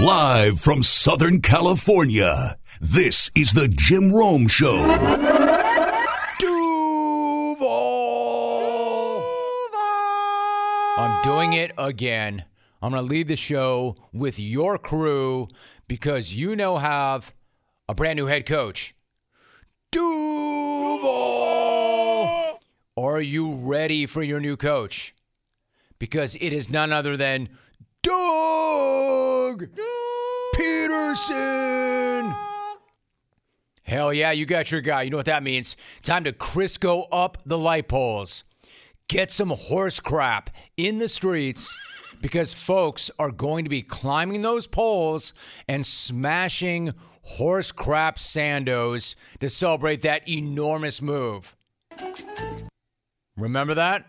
Live from Southern California, this is the Jim Rome Show. Duval. I'm doing it again. I'm going to lead the show with your crew because you now have a brand new head coach. Duval. Are you ready for your new coach? Because it is none other than Doug Pederson. Hell yeah, you got your guy. You know what that means. Time to Crisco up the light poles. Get some horse crap in the streets because folks are going to be climbing those poles and smashing horse crap sandos to celebrate that enormous move. Remember that?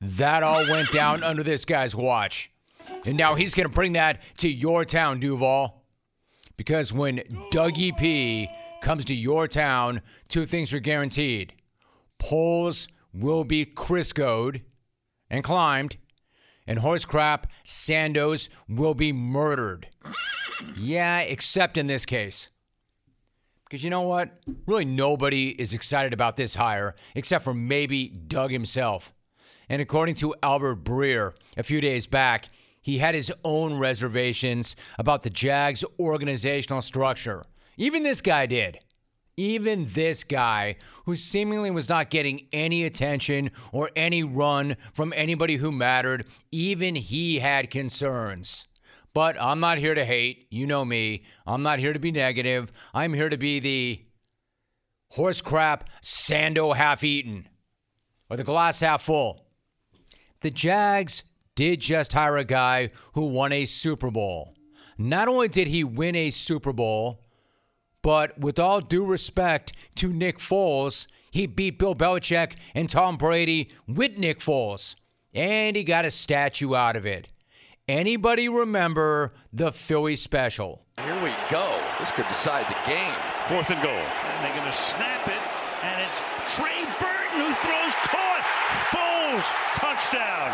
That all went down under this guy's watch. And now he's going to bring that to your town, Duval. Because when Dougie P comes to your town, two things are guaranteed poles will be Criscoed and climbed, and horse crap Sandos will be murdered. Yeah, except in this case. Because you know what? Really, nobody is excited about this hire except for maybe Doug himself. And according to Albert Breer a few days back, he had his own reservations about the Jags' organizational structure. Even this guy did. Even this guy, who seemingly was not getting any attention or any run from anybody who mattered, even he had concerns. But I'm not here to hate. You know me. I'm not here to be negative. I'm here to be the horse crap Sando half eaten or the glass half full. The Jags did just hire a guy who won a Super Bowl. Not only did he win a Super Bowl, but with all due respect to Nick Foles, he beat Bill Belichick and Tom Brady with Nick Foles. And he got a statue out of it. Anybody remember the Philly special? Here we go. This could decide the game. Fourth and goal. And they're going to snap it, and it's Trey Burton who throws caught. Foles, touchdown.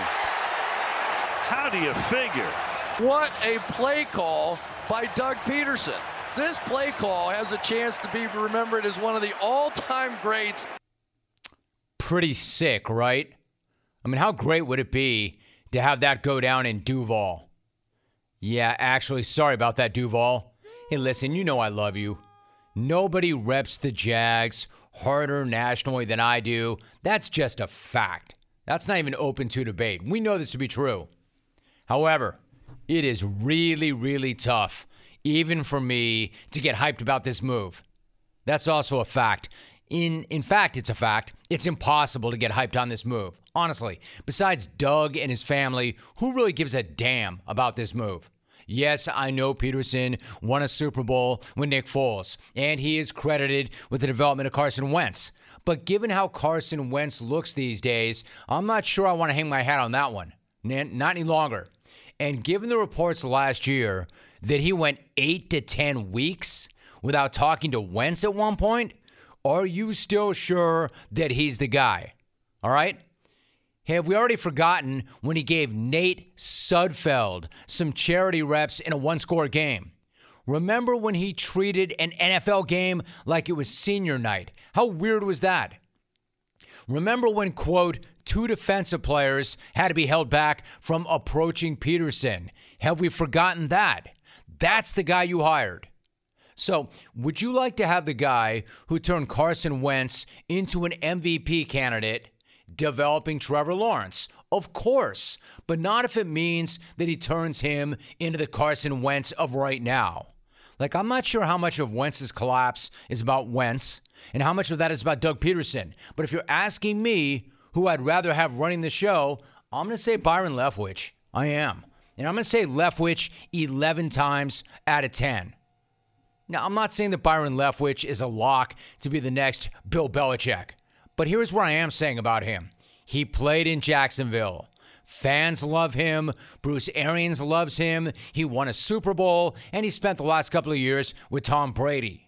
How do you figure? What a play call by Doug Pederson. This play call has a chance to be remembered as one of the all time greats. Pretty sick, right? I mean, how great would it be to have that go down in Duval? Yeah, actually, sorry about that, Duval. Hey, listen, you know I love you. Nobody reps the Jags harder nationally than I do. That's just a fact. That's not even open to debate. We know this to be true. However, it is really, really tough, even for me, to get hyped about this move. That's also a fact. In in fact, it's a fact. It's impossible to get hyped on this move. Honestly, besides Doug and his family, who really gives a damn about this move? Yes, I know Pederson won a Super Bowl with Nick Foles, and he is credited with the development of Carson Wentz. But given how Carson Wentz looks these days, I'm not sure I want to hang my hat on that one. Not any longer. And given the reports last year that he went eight to 10 weeks without talking to Wentz at one point, are you still sure that he's the guy? All right? Have we already forgotten when he gave Nate Sudfeld some charity reps in a one score game? Remember when he treated an NFL game like it was senior night? How weird was that? Remember when, quote, two defensive players had to be held back from approaching Pederson? Have we forgotten that? That's the guy you hired. So, would you like to have the guy who turned Carson Wentz into an MVP candidate developing Trevor Lawrence? Of course, but not if it means that he turns him into the Carson Wentz of right now. Like, I'm not sure how much of Wentz's collapse is about Wentz and how much of that is about Doug Pederson. But if you're asking me who I'd rather have running the show, I'm going to say Byron Leftwich. I am. And I'm going to say Leftwich 11 times out of 10. Now, I'm not saying that Byron Leftwich is a lock to be the next Bill Belichick, but here's what I am saying about him. He played in Jacksonville. Fans love him. Bruce Arians loves him. He won a Super Bowl, and he spent the last couple of years with Tom Brady.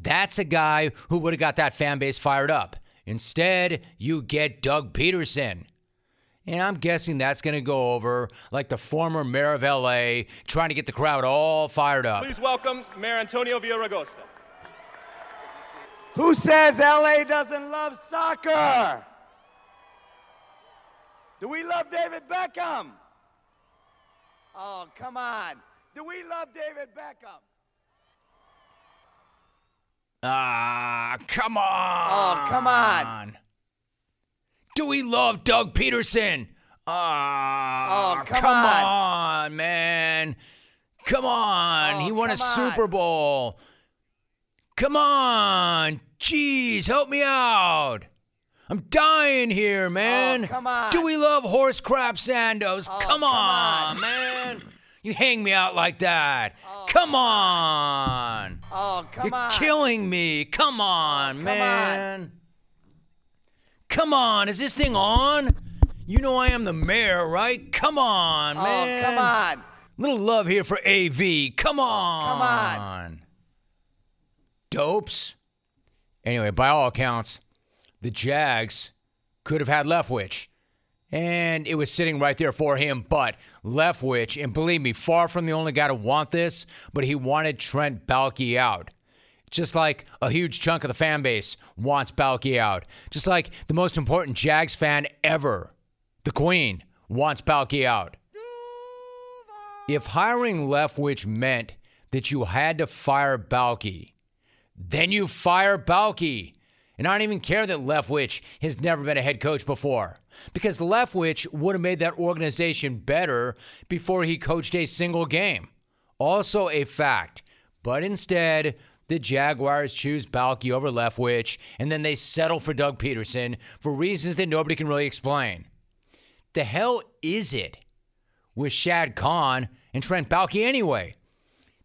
That's a guy who would have got that fan base fired up. Instead, you get Doug Pederson. And I'm guessing that's going to go over like the former mayor of LA trying to get the crowd all fired up. Please welcome Mayor Antonio Villaraigosa. Who says LA doesn't love soccer? Do we love David Beckham? Oh, come on. Do we love David Beckham? Ah, come on. Oh, come on. Do we love Doug Pederson? Ah, Oh, come on. on. man. Come on. Oh, he won a come on. Super Bowl. Come on. Jeez, help me out. I'm dying here, man. Oh, come on. Do we love horse crap Sandos? Oh, come, come on, on. man. You hang me out like that. Oh, come on. Oh, come You're on. killing me. Come oh, on, come man. Come on. Is this thing on? You know I am the mayor, right? Come on, oh, man. oh, come on. Little love here for AV. Come on. come on. Dopes. Anyway, by all accounts, the Jags could have had Leftwich. And it was sitting right there for him. But Leftwich, and believe me, far from the only guy to want this, but he wanted Trent Baalke out. Just like a huge chunk of the fan base wants Baalke out. Just like the most important Jags fan ever, the Queen, wants Baalke out. If hiring Leftwich meant that you had to fire Baalke, then you fire Baalke. And I don't even care that Leftwich has never been a head coach before. Because Leftwich would have made that organization better before he coached a single game. Also a fact. But instead, the Jaguars choose Baalke over Leftwich, and then they settle for Doug Pederson for reasons that nobody can really explain. The hell is it with Shad Khan and Trent Baalke anyway?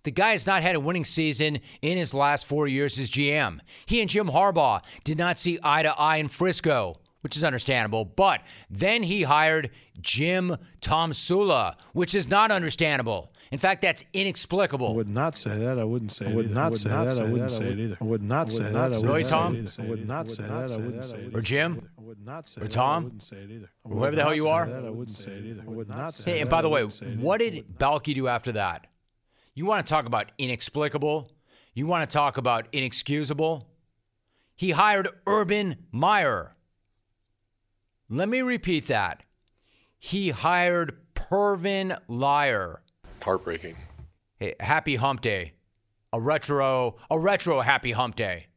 The guy has not had a winning season in his last four years as GM. He and Jim Harbaugh did not see eye to eye in Frisco, which is understandable. But then he hired Jim Tomsula, which is not understandable. In fact, that's inexplicable. I would not say that. I wouldn't say it. I would not say that. I wouldn't say it either. I would not say that. I wouldn't Really, say Tom? it. I would not say that. I wouldn't say it Or Jim? I would not say it. Or. Tom? I wouldn't say it either. Or whoever the hell you are? I wouldn't say it either. I would not say Hey, that. and by the way, wouldn't say it what did Baalke do after that? You want to talk about inexplicable? You want to talk about inexcusable? He hired Urban Meyer. Let me repeat that. He hired Pervin Liar. Heartbreaking. Hey, happy hump day. A retro, a retro happy hump day.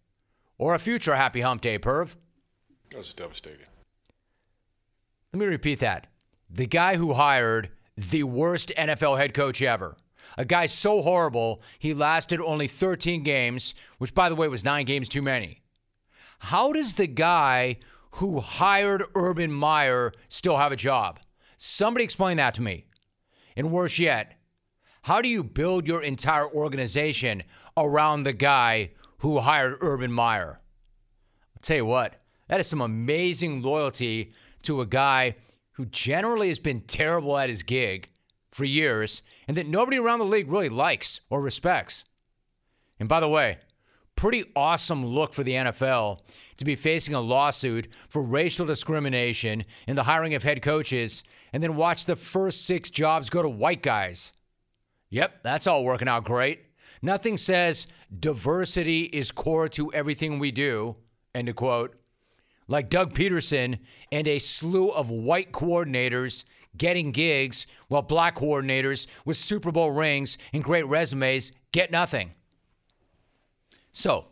Or a future happy hump day, Perv. That was devastating. Let me repeat that. The guy who hired the worst NFL head coach ever. A guy so horrible, he lasted only 13 games, which, by the way, was nine games too many. How does the guy who hired Urban Meyer still have a job? Somebody explain that to me. And worse yet, how do you build your entire organization around the guy who hired Urban Meyer? I'll tell you what, that is some amazing loyalty to a guy who generally has been terrible at his gig for years and that nobody around the league really likes or respects. And by the way, pretty awesome look for the NFL to be facing a lawsuit for racial discrimination in the hiring of head coaches and then watch the first six jobs go to white guys. Yep, that's all working out great. Nothing says diversity is core to everything we do, end of quote. Like Doug Pederson and a slew of white coordinators getting gigs while black coordinators with Super Bowl rings and great resumes get nothing. So,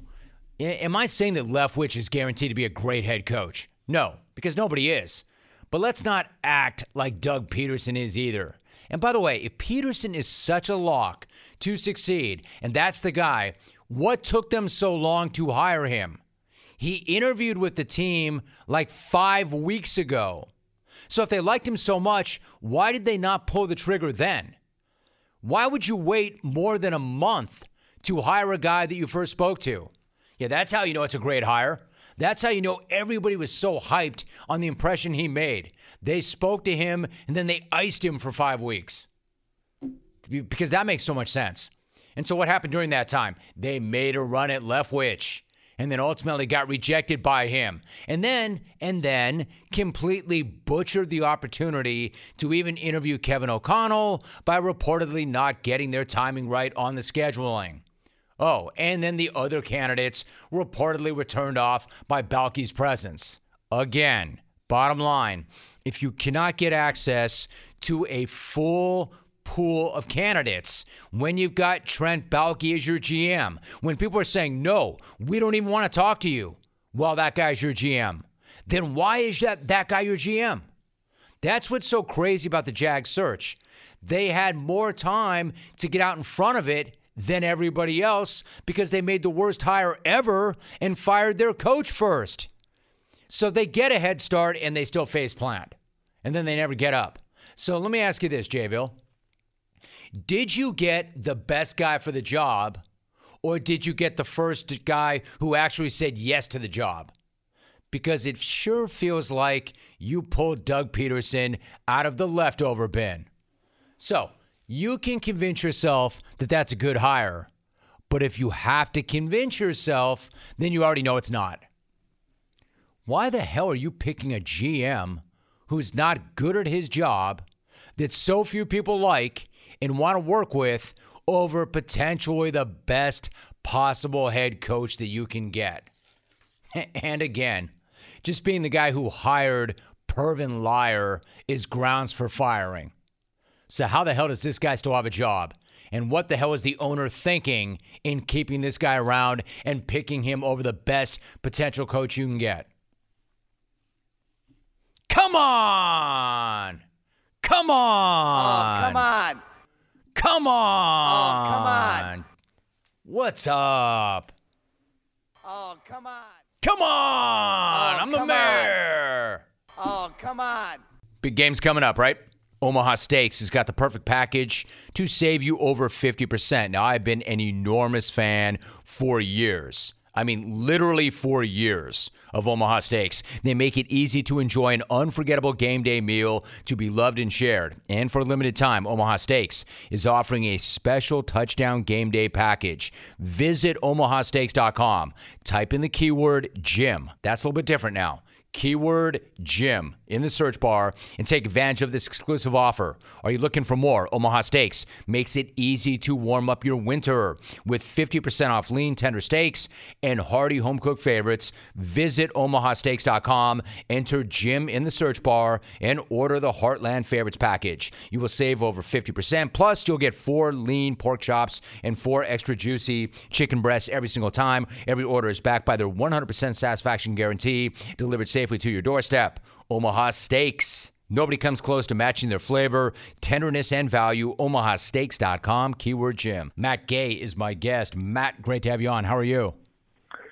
am I saying that Leftwich is guaranteed to be a great head coach? No, because nobody is. But let's not act like Doug Pederson is either. And by the way, if Pederson is such a lock to succeed, and that's the guy, what took them so long to hire him? He interviewed with the team like five weeks ago. So if they liked him so much, why did they not pull the trigger then? Why would you wait more than a month to hire a guy that you first spoke to? Yeah, that's how you know it's a great hire. That's how you know everybody was so hyped on the impression he made. They spoke to him and then they iced him for five weeks. Because that makes so much sense. And so what happened during that time? They made a run at Leftwich. And then ultimately got rejected by him. And then, and then completely butchered the opportunity to even interview Kevin O'Connell by reportedly not getting their timing right on the scheduling. Oh, and then the other candidates reportedly were turned off by Baalke's presence. Again, bottom line, if you cannot get access to a full pool of candidates when you've got Trent Baalke as your GM. When people are saying, no, we don't even want to talk to you while that guy's your GM, then why is that, that guy your GM? That's what's so crazy about the Jag search. They had more time to get out in front of it than everybody else because they made the worst hire ever and fired their coach first. So they get a head start and they still face plant. And then they never get up. So let me ask you this, Jayville. Did you get the best guy for the job, or did you get the first guy who actually said yes to the job? Because it sure feels like you pulled Doug Pederson out of the leftover bin. So you can convince yourself that that's a good hire, but if you have to convince yourself, then you already know it's not. Why the hell are you picking a GM who's not good at his job that so few people like and want to work with over potentially the best possible head coach that you can get. And again, just being the guy who hired Pervin Liar is grounds for firing. So, how the hell does this guy still have a job? And what the hell is the owner thinking in keeping this guy around and picking him over the best potential coach you can get? Come on! Come on! Oh, come on! Oh, come on. Oh, come on. What's up? Oh, come on. Come on. Oh, I'm the mayor. Oh, come on. Big game's coming up, right? Omaha Steaks has got the perfect package to save you over 50%. Now, I've been an enormous fan for years. I mean, literally for years of Omaha Steaks. They make it easy to enjoy an unforgettable game day meal to be loved and shared. And for a limited time, Omaha Steaks is offering a special touchdown game day package. Visit omahasteaks.com, type in the keyword Jim. That's a little bit different now keyword gym in the search bar and take advantage of this exclusive offer. Are you looking for more? Omaha Steaks makes it easy to warm up your winter with 50% off lean tender steaks and hearty home cooked favorites. Visit omahasteaks.com, enter Jim in the search bar, and order the Heartland Favorites package. You will save over 50%. Plus, you'll get four lean pork chops and four extra juicy chicken breasts every single time. Every order is backed by their 100% satisfaction guarantee, delivered safely safely to your doorstep. Omaha Steaks. Nobody comes close to matching their flavor, tenderness, and value. OmahaSteaks.com, keyword Jim. Matt Gay is my guest. Matt, great to have you on. How are you?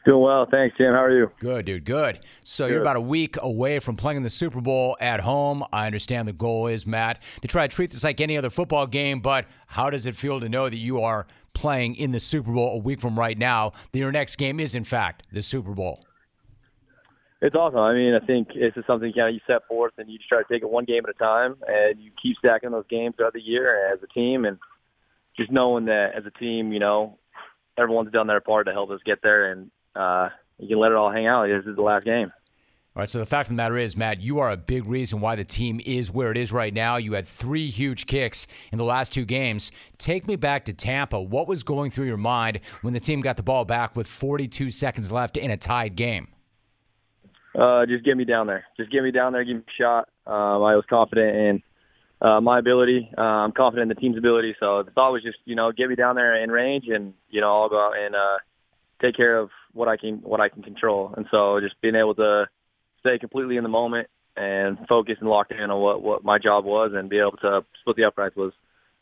Doing well. Thanks, Jim. How are you? Good, dude. Good. So Good. you're about a week away from playing in the Super Bowl at home. I understand the goal is, Matt, to try to treat this like any other football game, but how does it feel to know that you are playing in the Super Bowl a week from right now? That your next game is, in fact, the Super Bowl? It's awesome. I mean, I think this is something kind of you set forth and you just try to take it one game at a time, and you keep stacking those games throughout the year as a team, and just knowing that as a team, you know, everyone's done their part to help us get there, and uh, you can let it all hang out. This is the last game. All right, so the fact of the matter is, Matt, you are a big reason why the team is where it is right now. You had three huge kicks in the last two games. Take me back to Tampa. What was going through your mind when the team got the ball back with 42 seconds left in a tied game? Uh, just get me down there. Just get me down there. Give me a shot. Um, I was confident in uh, my ability. Uh, I'm confident in the team's ability. So the thought was just, you know, get me down there in range, and you know, I'll go out and uh, take care of what I can what I can control. And so just being able to stay completely in the moment and focus and lock in on what what my job was, and be able to split the uprights was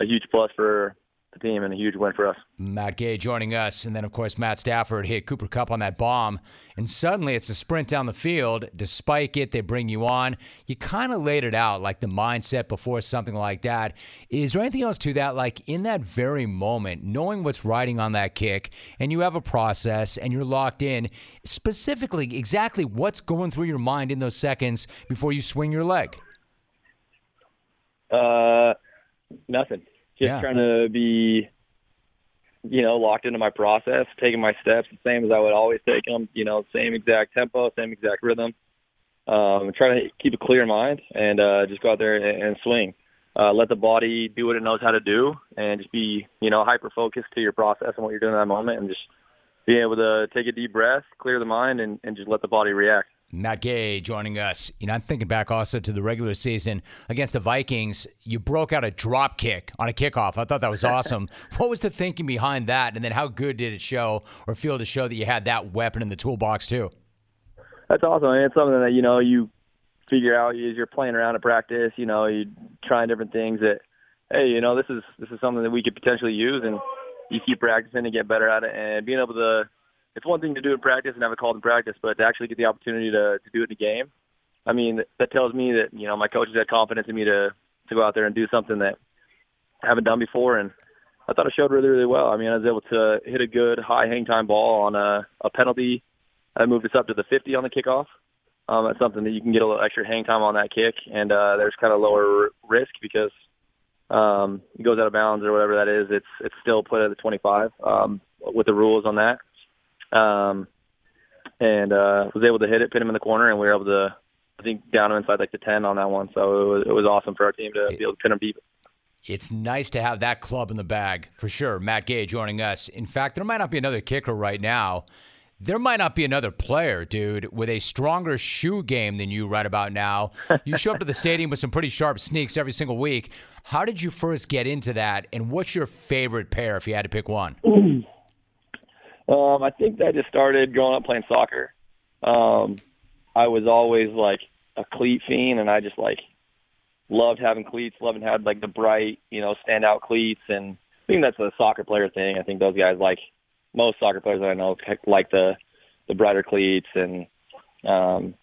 a huge plus for the team and a huge win for us. Matt Gay joining us. And then, of course, Matt Stafford hit Cooper Kupp on that bomb. And suddenly it's a sprint down the field. Despite it, they bring you on. You kind of laid it out, like the mindset before something like that. Is there anything else to that? Like in that very moment, knowing what's riding on that kick, and you have a process and you're locked in, specifically, exactly what's going through your mind in those seconds before you swing your leg? Uh, nothing just yeah. trying to be you know, locked into my process, taking my steps the same as I would always take them. You know, same exact tempo, same exact rhythm. Um, trying to keep a clear mind and uh, just go out there and, and swing. Uh, let the body do what it knows how to do, and just be, you know, hyper focused to your process and what you're doing in that moment, and just being able to take a deep breath, clear the mind, and, and just let the body react. Matt Gay joining us. You know, I'm thinking back also to the regular season against the Vikings. You broke out a drop kick on a kickoff. I thought that was awesome. what was the thinking behind that? And then how good did it show or feel to show that you had that weapon in the toolbox too? That's awesome. Mean, it's something that, you know, you figure out as you're playing around at practice, you know, you're trying different things that, hey, you know, this is this is something that we could potentially use and you keep practicing and get better at it and being able to it's one thing to do in practice and have it called in practice, but to actually get the opportunity to to do it in a game, I mean, that tells me that you know my coaches had confidence in me to to go out there and do something that I haven't done before, and I thought it showed really really well. I mean, I was able to hit a good high hang time ball on a, a penalty. I moved us up to the 50 on the kickoff. Um, that's something that you can get a little extra hang time on that kick, and uh, there's kind of lower risk because um, it goes out of bounds or whatever that is. It's it's still put at the 25 um, with the rules on that um, and uh, was able to hit it, pin him in the corner, and we were able to, I think, down him inside like the 10 on that one. So it was, it was awesome for our team to be able to pin him deep. It's nice to have that club in the bag for sure. Matt Gay joining us. In fact, there might not be another kicker right now. There might not be another player, dude, with a stronger shoe game than you right about now. You show up to the stadium with some pretty sharp sneaks every single week. How did you first get into that, and what's your favorite pair if you had to pick one? Um, I think that just started growing up playing soccer. Um, I was always like a cleat fiend, and I just like loved having cleats, loving having like the bright, you know, standout cleats, and I think that's a soccer player thing. I think those guys like most soccer players that I know like the the brighter cleats, and um,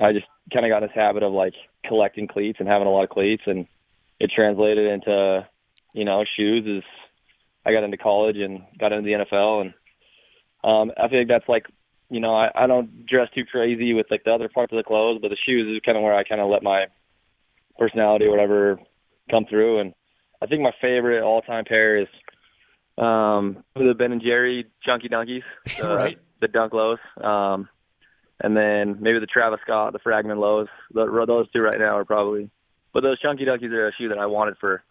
I just kind of got this habit of like collecting cleats and having a lot of cleats, and it translated into you know shoes as I got into college and got into the NFL and um, I feel like that's like, you know, I, I don't dress too crazy with like the other parts of the clothes, but the shoes is kind of where I kind of let my personality or whatever come through. And I think my favorite all-time pair is um, the Ben and Jerry Chunky Dunkies, uh, right? The Dunk Lows, um, and then maybe the Travis Scott, the Fragment Lows. The, those two right now are probably, but those Chunky Dunkies are a shoe that I wanted for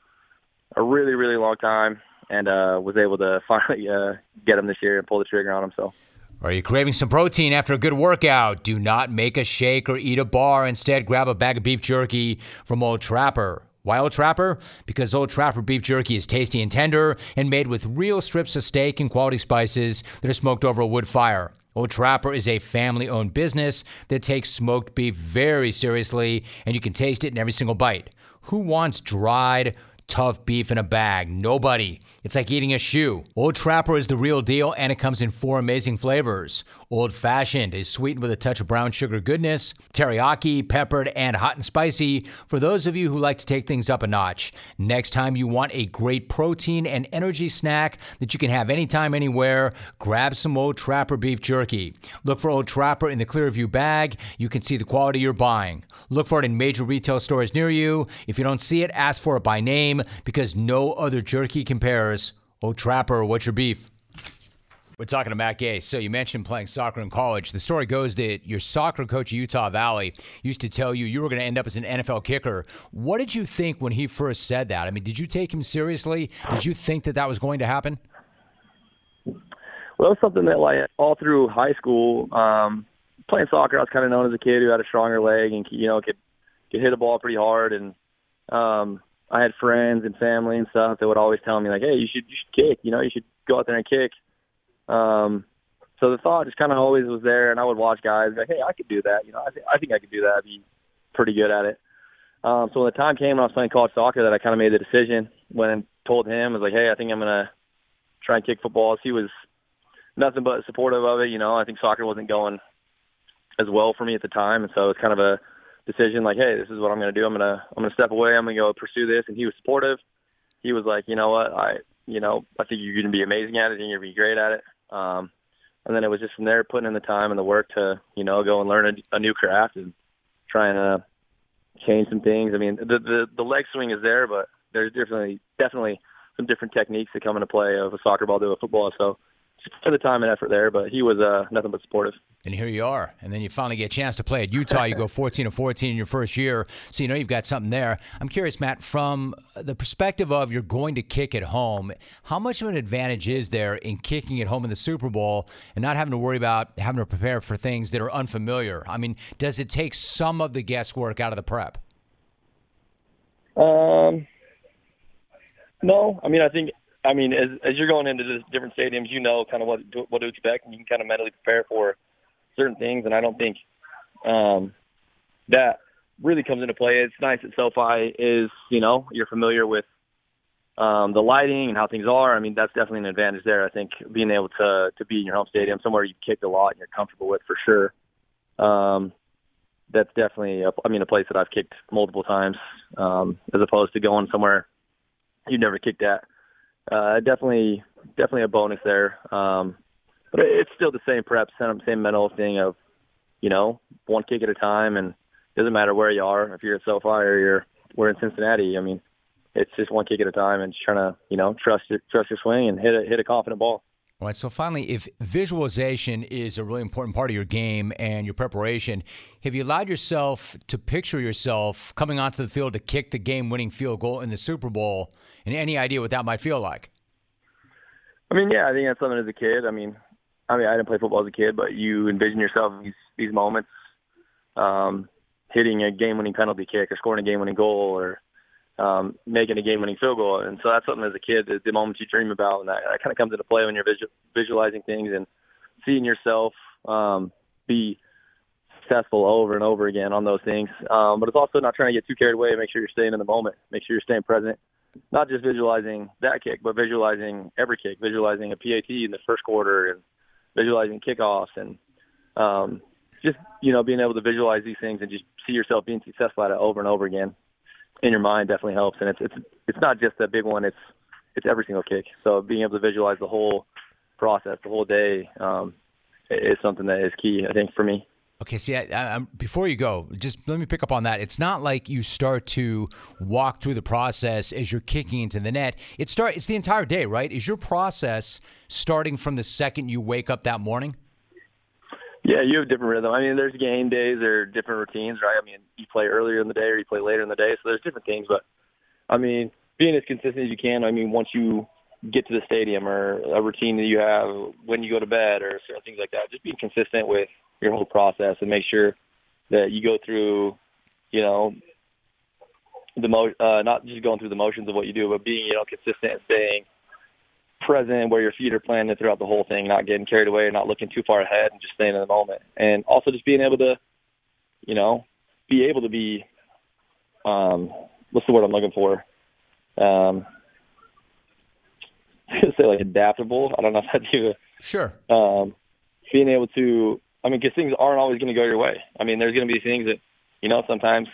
a really, really long time and uh, was able to finally uh, get him this year and pull the trigger on him. So. Are you craving some protein after a good workout? Do not make a shake or eat a bar. Instead, grab a bag of beef jerky from Old Trapper. Why Old Trapper? Because Old Trapper beef jerky is tasty and tender and made with real strips of steak and quality spices that are smoked over a wood fire. Old Trapper is a family owned business that takes smoked beef very seriously, and you can taste it in every single bite. Who wants dried, tough beef in a bag. Nobody. It's like eating a shoe. Old Trapper is the real deal, and it comes in four amazing flavors. Old Fashioned is sweetened with a touch of brown sugar goodness, teriyaki, peppered, and hot and spicy for those of you who like to take things up a notch. Next time you want a great protein and energy snack that you can have anytime, anywhere, grab some Old Trapper beef jerky. Look for Old Trapper in the Clearview bag. You can see the quality you're buying. Look for it in major retail stores near you. If you don't see it, ask for it by name because no other jerky compares. Oh, Trapper, what's your beef? We're talking to Matt Gay. So you mentioned playing soccer in college. The story goes that your soccer coach at Utah Valley used to tell you you were going to end up as an NFL kicker. What did you think when he first said that? I mean, did you take him seriously? Did you think that that was going to happen? Well, it was something that like all through high school, um, playing soccer, I was kind of known as a kid who had a stronger leg and you know could could hit a ball pretty hard. And um, I had friends and family and stuff that would always tell me like, "Hey, you should you should kick. You know, you should go out there and kick." Um, so the thought just kind of always was there, and I would watch guys like, hey, I could do that. You know, I, th- I think I could do that. I'd be pretty good at it. Um, so when the time came when I was playing college soccer, that I kind of made the decision when I told him, I was like, hey, I think I'm gonna try and kick footballs. He was nothing but supportive of it. You know, I think soccer wasn't going as well for me at the time, and so it was kind of a decision like, hey, this is what I'm gonna do. I'm gonna I'm gonna step away. I'm gonna go pursue this. And he was supportive. He was like, you know what, I you know I think you're gonna be amazing at it, and you're gonna be great at it. Um, and then it was just from there putting in the time and the work to, you know, go and learn a, a new craft and trying to change some things. I mean, the, the the leg swing is there, but there's definitely definitely some different techniques that come into play of a soccer ball to a football. So for the time and effort there, but he was uh, nothing but supportive. And here you are, and then you finally get a chance to play at Utah. You go 14 to 14 in your first year, so you know you've got something there. I'm curious, Matt, from the perspective of you're going to kick at home, how much of an advantage is there in kicking at home in the Super Bowl and not having to worry about having to prepare for things that are unfamiliar? I mean, does it take some of the guesswork out of the prep? Um, no, I mean I think I mean, as as you're going into the different stadiums, you know kind of what what to expect, and you can kind of mentally prepare for certain things. And I don't think um, that really comes into play. It's nice at SoFi is you know you're familiar with um, the lighting and how things are. I mean, that's definitely an advantage there. I think being able to to be in your home stadium, somewhere you've kicked a lot and you're comfortable with for sure. Um, that's definitely, a, I mean, a place that I've kicked multiple times, um, as opposed to going somewhere you've never kicked at uh, definitely definitely a bonus there. Um, but it's still the same prep, same, mental thing of, you know, one kick at a time, and it doesn't matter where you are. If you're at SoFi or you're we're in Cincinnati, I mean, it's just one kick at a time, and just trying to you know trust your, trust your swing and hit a hit a confident ball. All right. So finally, if visualization is a really important part of your game and your preparation, have you allowed yourself to picture yourself coming onto the field to kick the game-winning field goal in the Super Bowl, and any idea what that might feel like? I mean, yeah, I think that's something as a kid. I mean, I mean, I didn't play football as a kid, but you envision yourself these these moments, um, hitting a game-winning penalty kick or scoring a game-winning goal or um, making a game-winning field goal. And so that's something as a kid, the, the moments you dream about, and that, that kind of comes into play when you're visual, visualizing things and seeing yourself um, be successful over and over again on those things. Um, but it's also not trying to get too carried away. Make sure you're staying in the moment. Make sure you're staying present. Not just visualizing that kick, but visualizing every kick, visualizing a PAT in the first quarter, and visualizing kickoffs, and um, just you know being able to visualize these things and just see yourself being successful at it over and over again in your mind definitely helps. And it's it's it's not just a big one; it's it's every single kick. So being able to visualize the whole process, the whole day, um, is something that is key, I think, for me. Okay, see, I, I, before you go, just let me pick up on that. It's not like you start to walk through the process as you're kicking into the net. It start. It's the entire day, right? Is your process starting from the second you wake up that morning? Yeah, you have different rhythm. I mean, there's game days or different routines, right? I mean, you play earlier in the day or you play later in the day, so there's different things. But I mean, being as consistent as you can. I mean, once you get to the stadium or a routine that you have when you go to bed or certain things like that, just being consistent with your whole process and make sure that you go through, you know, the mo uh, not just going through the motions of what you do, but being you know consistent and staying present where your feet are planted throughout the whole thing, not getting carried away, not looking too far ahead, and just staying in the moment. And also just being able to, you know, be able to be, um, what's the word I'm looking for? Um, say like adaptable. I don't know if that's even. Sure. Um, being able to, I mean, because things aren't always going to go your way. I mean, there's going to be things that, you know, sometimes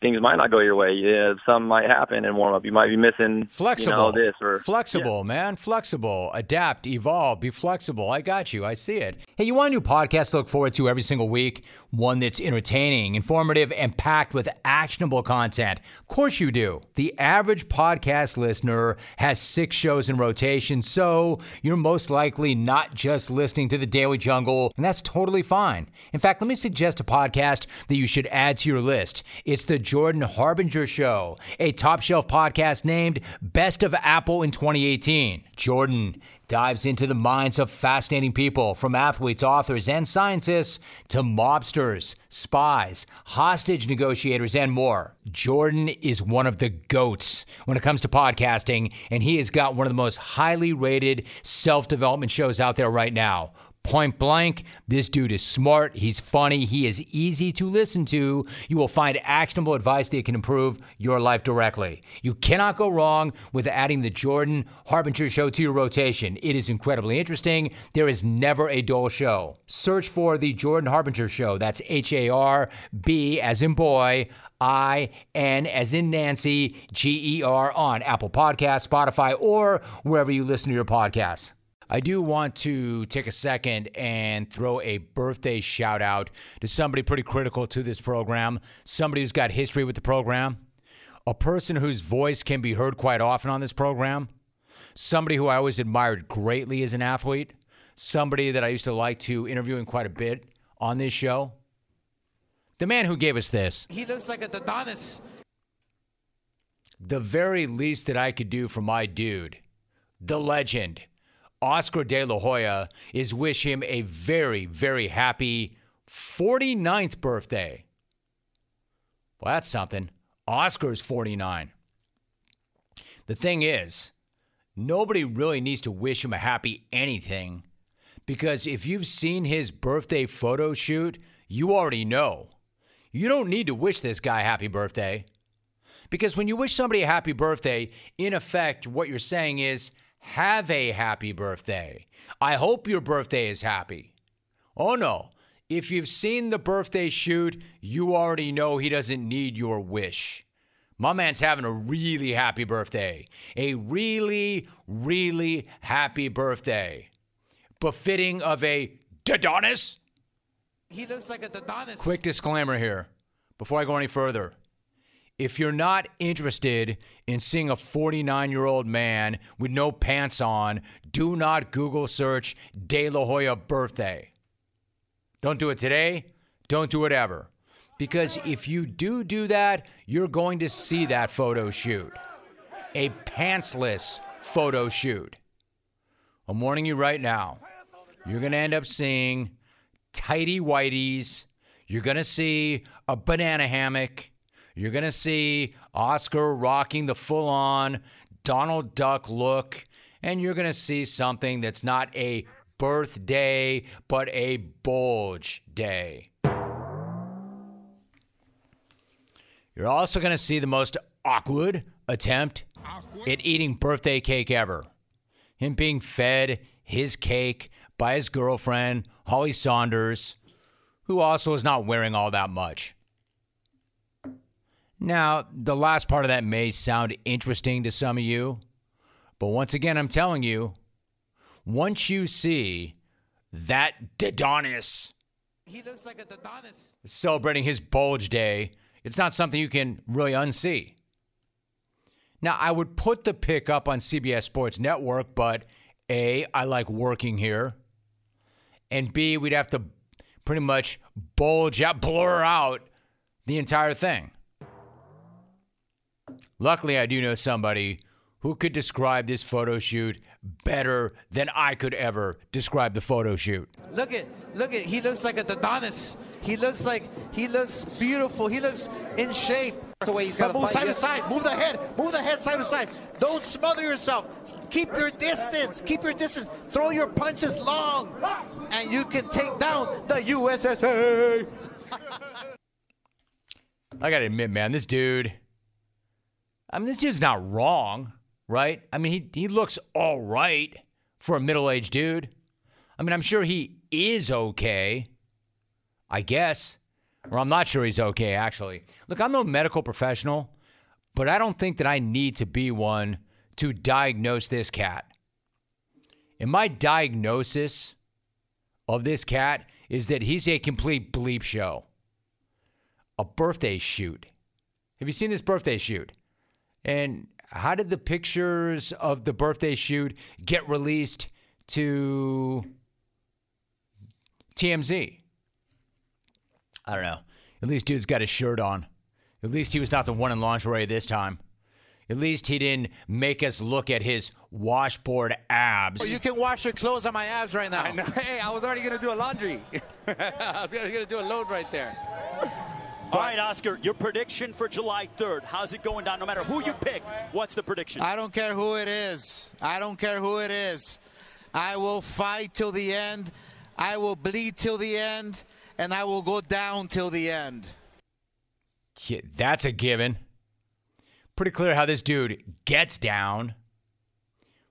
things might not go your way. Yeah, some might happen in warm up. You might be missing flexible you know, this or flexible, yeah. man, flexible, adapt, evolve, be flexible. I got you. I see it. Hey, you want a new podcast to look forward to every single week? One that's entertaining, informative, and packed with actionable content. Of course you do. The average podcast listener has six shows in rotation, so you're most likely not just listening to the Daily Jungle, and that's totally fine. In fact, let me suggest a podcast that you should add to your list. It's the Jordan Harbinger Show, a top shelf podcast named Best of Apple in 2018. Jordan dives into the minds of fascinating people, from athletes, authors, and scientists to mobsters, spies, hostage negotiators, and more. Jordan is one of the goats when it comes to podcasting, and he has got one of the most highly rated self development shows out there right now. Point blank, this dude is smart. He's funny. He is easy to listen to. You will find actionable advice that can improve your life directly. You cannot go wrong with adding the Jordan Harbinger show to your rotation. It is incredibly interesting. There is never a dull show. Search for the Jordan Harbinger show. That's H A R B as in boy. I N as in Nancy, G E R on Apple Podcasts, Spotify, or wherever you listen to your podcasts. I do want to take a second and throw a birthday shout out to somebody pretty critical to this program, somebody who's got history with the program. a person whose voice can be heard quite often on this program, somebody who I always admired greatly as an athlete, somebody that I used to like to interviewing quite a bit on this show. The man who gave us this. He looks like a Adonis. The very least that I could do for my dude, the legend, Oscar De La Hoya, is wish him a very, very happy 49th birthday. Well, that's something. Oscar's 49. The thing is, nobody really needs to wish him a happy anything because if you've seen his birthday photo shoot, you already know. You don't need to wish this guy happy birthday. Because when you wish somebody a happy birthday, in effect, what you're saying is, have a happy birthday. I hope your birthday is happy. Oh no. If you've seen the birthday shoot, you already know he doesn't need your wish. My man's having a really happy birthday. A really, really happy birthday. Befitting of a Dadonis? He looks like a Adonis. Quick disclaimer here before I go any further. If you're not interested in seeing a 49 year old man with no pants on, do not Google search De La Hoya birthday. Don't do it today. Don't do it ever. Because if you do do that, you're going to see that photo shoot. A pantsless photo shoot. I'm warning you right now. You're going to end up seeing tidy whiteys. You're going to see a banana hammock. You're going to see Oscar rocking the full on Donald Duck look. And you're going to see something that's not a birthday, but a bulge day. You're also going to see the most awkward attempt awkward? at eating birthday cake ever. Him being fed his cake by his girlfriend, Holly Sonders, who also is not wearing all that much. Now, the last part of that may sound interesting to some of you, but once again, I'm telling you, once you see that Dadonis, he looks like a Dadonis celebrating his bulge day, it's not something you can really unsee. Now, I would put the pick up on CBS Sports Network, but A, I like working here. And B, we'd have to pretty much bulge out, blur out the entire thing. Luckily, I do know somebody who could describe this photo shoot better than I could ever describe the photo shoot. Look at, look at, he looks like a Adonis. He looks like, he looks beautiful. He looks in shape. That's The way he's got move side to side. Move the head. Move the head side to side. Don't smother yourself. Keep your distance. Keep your distance. Throw your punches long, and you can take down the USSA. I gotta admit, man, this dude. I mean, this dude's not wrong right? I mean, he, he looks all right for a middle aged dude. I mean, I'm sure he is okay, I guess. Or I'm not sure he's okay, actually. Look, I'm no medical professional, but I don't think that I need to be one to diagnose this cat. And my diagnosis of this cat is that he's a complete bleep show. A birthday shoot. Have you seen this birthday shoot? And how did the pictures of the birthday shoot get released to TMZ? I don't know. At least dude's got his shirt on. At least he was not the one in lingerie this time. At least he didn't make us look at his washboard abs. Oh, you can wash your clothes on my abs right now. I hey, I was already going to do a laundry. I was going to do a load right there. All right, Oscar, your prediction for July 3rd. How's it going down? No matter who you pick, what's the prediction? I don't care who it is. I don't care who it is. I will fight till the end. I will bleed till the end. And I will go down till the end. Yeah, that's a given. Pretty clear how this dude gets down,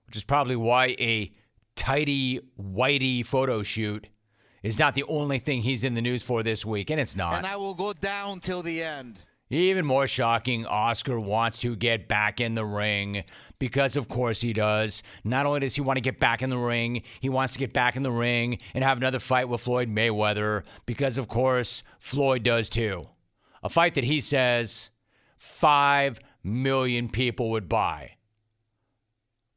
which is probably why a tidy, whitey photo shoot is not the only thing he's in the news for this week, and it's not. And I will go down till the end. Even more shocking, Oscar wants to get back in the ring because, of course, he does. Not only does he want to get back in the ring, he wants to get back in the ring and have another fight with Floyd Mayweather because, of course, Floyd does too. A fight that he says five million people would buy.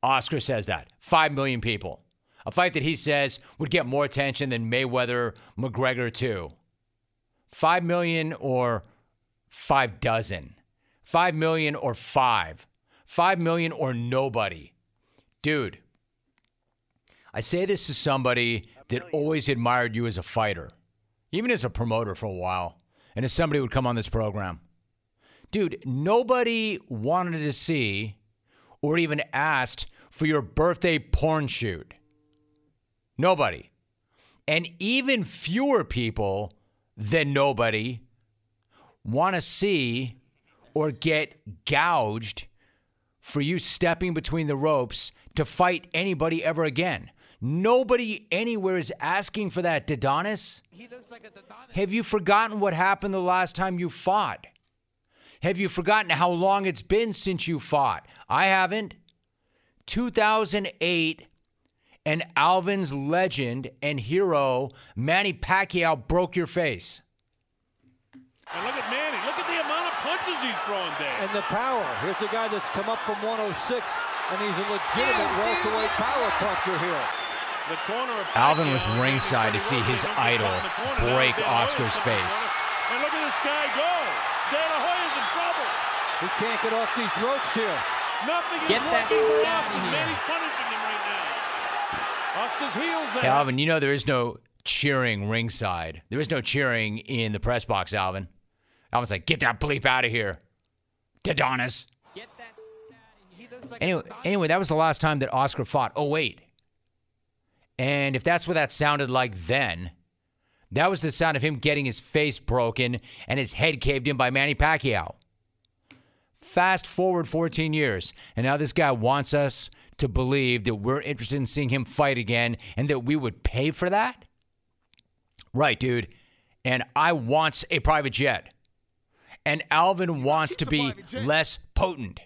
Oscar says that. 5 million people. A fight that he says would get more attention than Mayweather McGregor 2. 5 million or 5 dozen. 5 million or 5. 5 million or nobody. Dude, I say this to somebody that always admired you as a fighter, even as a promoter for a while, and as somebody would come on this program. Dude, nobody wanted to see or even asked for your birthday porn shoot. Nobody. And even fewer people than nobody want to see or get gouged for you stepping between the ropes to fight anybody ever again. Nobody anywhere is asking for that, Dedonis. Like Have you forgotten what happened the last time you fought? Have you forgotten how long it's been since you fought? I haven't. 2008, and Alvin's legend and hero, Manny Pacquiao, broke your face. And look at Manny. Look at the amount of punches he's throwing there. And the power. Here's a guy that's come up from 106, and he's a legitimate welterweight power puncher here. Alvin was ringside to see his idol break Oscar's face. And look at this guy go. De La Hoya's in trouble. He can't get off these ropes here. Nothing Get is that working for out Oscar. of here. Manny's punishing him right now. Oscar's heels there. Hey, Alvin, you know there is no cheering ringside. There is no cheering in the press box, Alvin. Alvin's like, get that bleep out of here. Dedonis. Anyway, anyway, that was the last time that Oscar fought. Oh, wait. And if that's what that sounded like then, that was the sound of him getting his face broken and his head caved in by Manny Pacquiao. Fast forward 14 years, and now this guy wants us to believe that we're interested in seeing him fight again and that we would pay for that? Right, dude. And I wants a private jet. And Alvin wants to be less potent.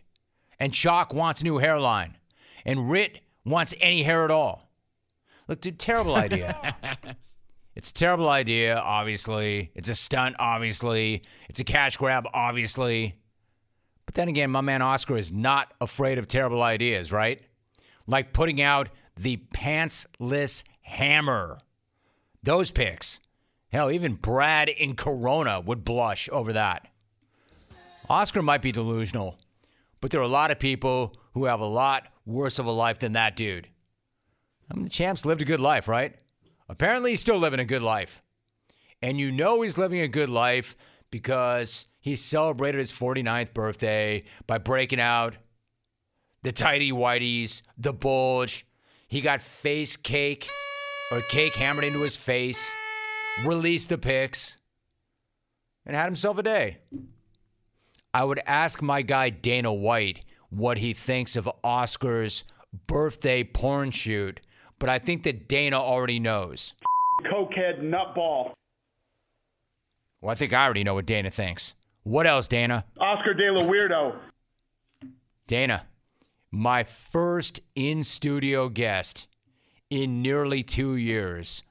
And Chalk wants new hairline. And Rit wants any hair at all. Look, dude, terrible idea. it's a terrible idea, obviously. It's a stunt, obviously. It's a cash grab, obviously. But then again, my man Oscar is not afraid of terrible ideas, right? Like putting out the pantsless hammer. Those picks. Hell, even Brad in Corona would blush over that. Oscar might be delusional, but there are a lot of people who have a lot worse of a life than that dude. I mean, the champ's lived a good life, right? Apparently, he's still living a good life. And you know he's living a good life because he celebrated his 49th birthday by breaking out the tidy whiteys, the bulge. He got face cake or cake hammered into his face, released the pics, and had himself a day. I would ask my guy Dana White what he thinks of Oscar's birthday porn shoot, but I think that Dana already knows. Cokehead nutball. Well, I think I already know what Dana thinks. What else, Dana? Oscar De La Weirdo. Dana, my first in studio guest in nearly two years.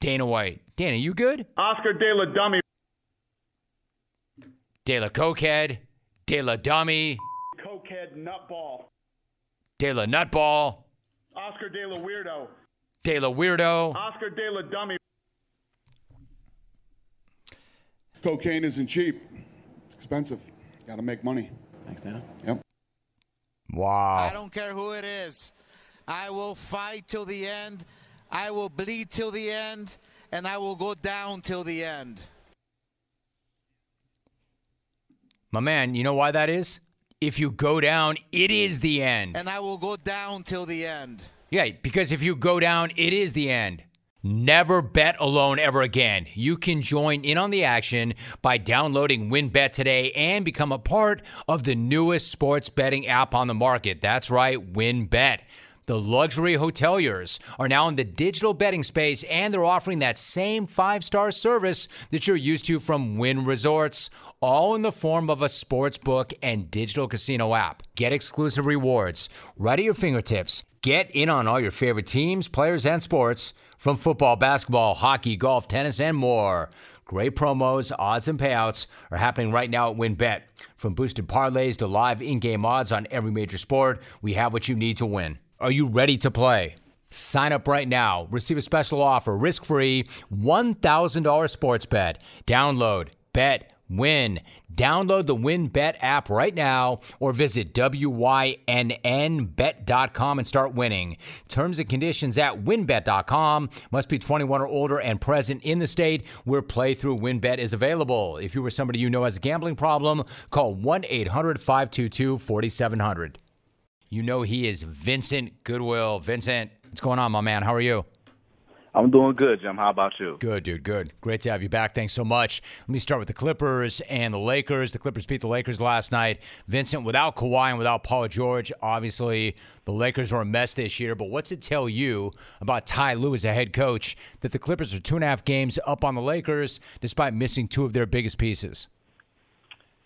Dana White. Dana, you good? Oscar De La Dummy. De La Cokehead. De La Dummy. Cokehead nutball. De La Nutball. Oscar De La Weirdo. De La Weirdo. Oscar De La Dummy. Cocaine isn't cheap. It's expensive. Got to make money. Thanks, Dana. Yep. Wow. I don't care who it is. I will fight till the end. I will bleed till the end. And I will go down till the end. My man, you know why that is? If you go down, it is the end. And I will go down till the end. Yeah, because if you go down, it is the end. Never bet alone ever again. You can join in on the action by downloading WynnBET today and become a part of the newest sports betting app on the market. That's right, WynnBET. The luxury hoteliers are now in the digital betting space and they're offering that same five star service that you're used to from Wynn Resorts, all in the form of a sports book and digital casino app. Get exclusive rewards right at your fingertips. Get in on all your favorite teams, players, and sports from football, basketball, hockey, golf, tennis, and more. Great promos, odds, and payouts are happening right now at WynnBET. From boosted parlays to live in game odds on every major sport, we have what you need to win. Are you ready to play? Sign up right now. Receive a special offer risk free $1,000 sports bet. Download, bet, win. Download the WynnBET app right now or visit WYNNBet.com and start winning. Terms and conditions at wynnbet.com. Must be 21 or older and present in the state where playthrough WynnBET is available. If you or somebody you know has a gambling problem, call 1 800 522 4700. You know he is Vincent Goodwill. Vincent, what's going on, my man? How are you? I'm doing good, Jim. How about you? Good, dude. Good. Great to have you back. Thanks so much. Let me start with the Clippers and the Lakers. The Clippers beat the Lakers last night. Vincent, without Kawhi and without Paul George, obviously the Lakers are a mess this year. But what's it tell you about Ty Lue as a head coach that the Clippers are two and a half games up on the Lakers despite missing two of their biggest pieces?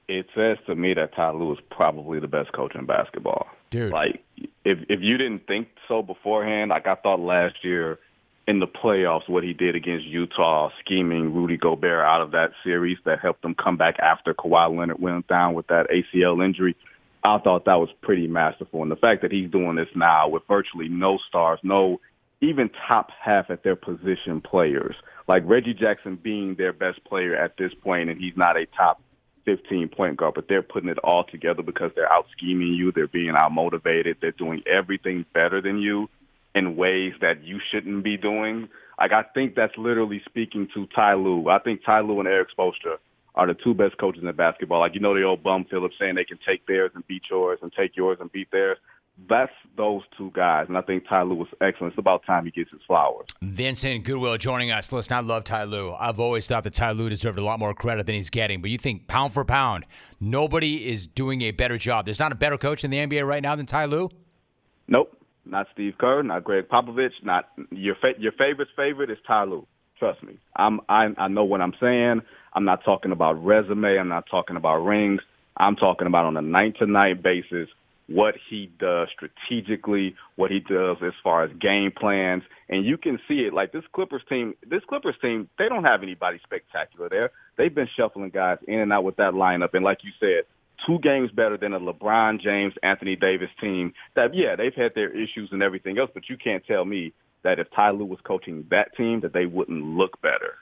It says to me that Ty Lue is probably the best coach in basketball. Dude. Like, if if you didn't think so beforehand, like I thought last year – in the playoffs what he did against Utah, scheming Rudy Gobert out of that series that helped them come back after Kawhi Leonard went down with that ACL injury. I thought that was pretty masterful. And the fact that he's doing this now with virtually no stars, no even top half at their position players, like Reggie Jackson being their best player at this point, and he's not a top 15 point guard, but they're putting it all together because they're out scheming you, they're being out motivated, they're doing everything better than you in ways that you shouldn't be doing. Like I think that's literally speaking to Ty Lue. I think Ty Lue and Erik Spoelstra are the two best coaches in basketball. Like you know the old bum Phillips saying they can take theirs and beat yours and take yours and beat theirs. That's those two guys, and I think Ty Lue was excellent. It's about time he gets his flowers. Vincent Goodwill joining us. Listen, I love Ty Lue. I've always thought that Ty Lue deserved a lot more credit than he's getting. But you think pound for pound, nobody is doing a better job. There's not a better coach in the NBA right now than Ty Lue. Nope not Steve Kerr, not Gregg Popovich, not your fa- your favorite's favorite is Ty Lue. Trust me, I'm I I know what I'm saying. I'm not talking about resume. I'm not talking about rings. I'm talking about on a night to night basis what he does strategically, what he does as far as game plans, and you can see it. Like this Clippers team, this Clippers team, they don't have anybody spectacular there. They've been shuffling guys in and out with that lineup, and like you said, two games better than a LeBron James, Anthony Davis team. That yeah, they've had their issues and everything else, but you can't tell me that if Ty Lue was coaching that team, that they wouldn't look better.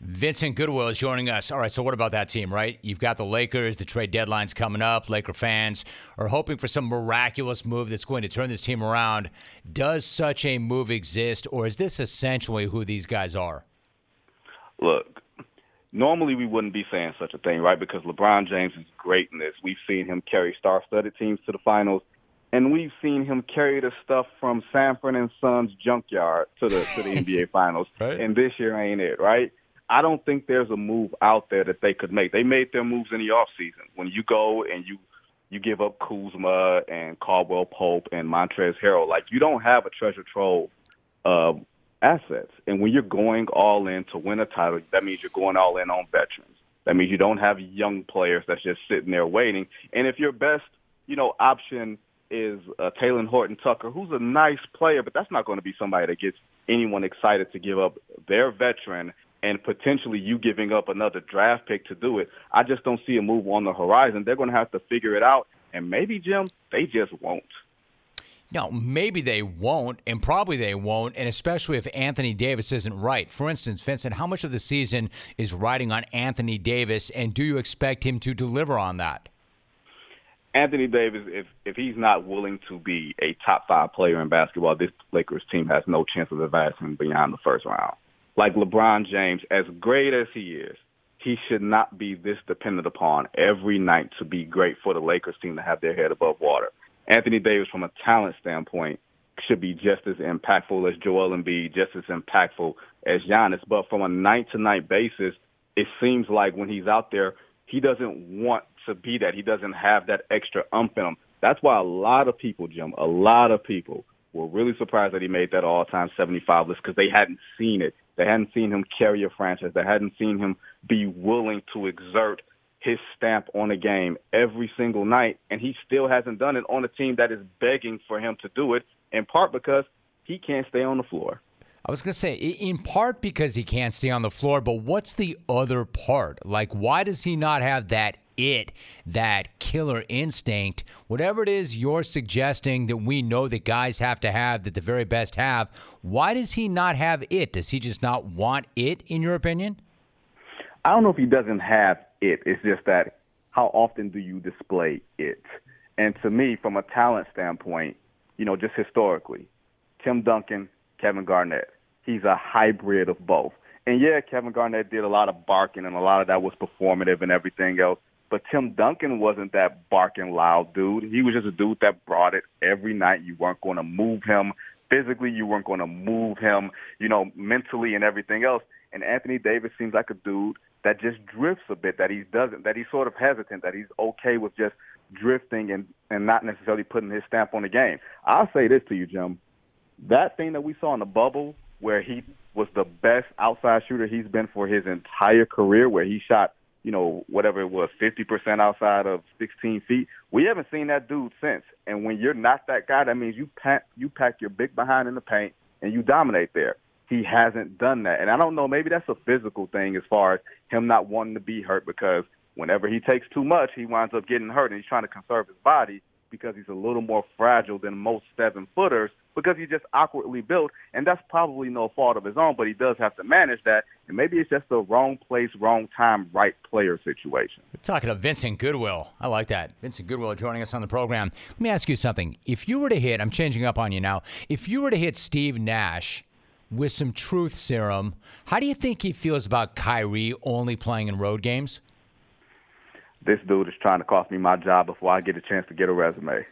Vincent Goodwill is joining us. All right, so what about that team, right? You've got the Lakers, the trade deadline's coming up. Laker fans are hoping for some miraculous move that's going to turn this team around. Does such a move exist, or is this essentially who these guys are? Look, normally we wouldn't be saying such a thing, right? Because LeBron James is great in this. We've seen him carry star-studded teams to the finals, and we've seen him carry the stuff from Sanford and Sons junkyard to the to the NBA finals. Right. And this year ain't it, right? I don't think there's a move out there that they could make. They made their moves in the off season. When you go and you you give up Kuzma and Caldwell Pope and Montrezl Harrell, like you don't have a treasure trove of assets. And when you're going all in to win a title, that means you're going all in on veterans. That means you don't have young players that's just sitting there waiting. And if your best, you know, option is uh, Talen Horton Tucker, who's a nice player, but that's not going to be somebody that gets anyone excited to give up their veteran and potentially you giving up another draft pick to do it. I just don't see a move on the horizon. They're going to have to figure it out. And maybe, Jim, they just won't. No, maybe they won't, and probably they won't, and especially if Anthony Davis isn't right. For instance, Vincent, how much of the season is riding on Anthony Davis, and do you expect him to deliver on that? Anthony Davis, if if he's not willing to be a top five player in basketball, this Lakers team has no chance of advancing beyond the first round. Like LeBron James, as great as he is, he should not be this dependent upon every night to be great for the Lakers team to have their head above water. Anthony Davis, from a talent standpoint, should be just as impactful as Joel Embiid, just as impactful as Giannis. But from a night to night basis, it seems like when he's out there, he doesn't want to be that. He doesn't have that extra ump in him. That's why a lot of people, Jim, a lot of people were really surprised that he made that all time 75 list because they hadn't seen it. They hadn't seen him carry a franchise. They hadn't seen him be willing to exert his stamp on a game every single night, and he still hasn't done it on a team that is begging for him to do it, in part because he can't stay on the floor. I was going to say, in part because he can't stay on the floor, but what's the other part? Like, why does he not have that it, that killer instinct, whatever it is you're suggesting that we know that guys have to have, that the very best have? Why does he not have it? Does he just not want it, in your opinion? I don't know if he doesn't have it. It's just that how often do you display it? And to me, from a talent standpoint, you know, just historically, Tim Duncan, Kevin Garnett, he's a hybrid of both. And yeah, Kevin Garnett did a lot of barking, and a lot of that was performative and everything else. But Tim Duncan wasn't that barking loud dude. He was just a dude that brought it every night. You weren't going to move him physically. You weren't going to move him, you know, mentally and everything else. And Anthony Davis seems like a dude that just drifts a bit, that he doesn't, that he's sort of hesitant, that he's okay with just drifting and, and not necessarily putting his stamp on the game. I'll say this to you, Jim. That thing that we saw in the bubble where he was the best outside shooter he's been for his entire career, where he shot, you know, whatever it was, 50% outside of 16 feet. We haven't seen that dude since. And when you're not that guy, that means you pack, you pack your big behind in the paint and you dominate there he hasn't done that. And I don't know, maybe that's a physical thing as far as him not wanting to be hurt because whenever he takes too much, he winds up getting hurt and he's trying to conserve his body because he's a little more fragile than most seven footers because he's just awkwardly built. And that's probably no fault of his own, but he does have to manage that. And maybe it's just the wrong place, wrong time, right player situation. We're talking to Vincent Goodwill. I like that. Vincent Goodwill joining us on the program. Let me ask you something. If you were to hit, I'm changing up on you now, if you were to hit Steve Nash, with some truth serum. How do you think he feels about Kyrie only playing in road games? This dude is trying to cost me my job before I get a chance to get a resume.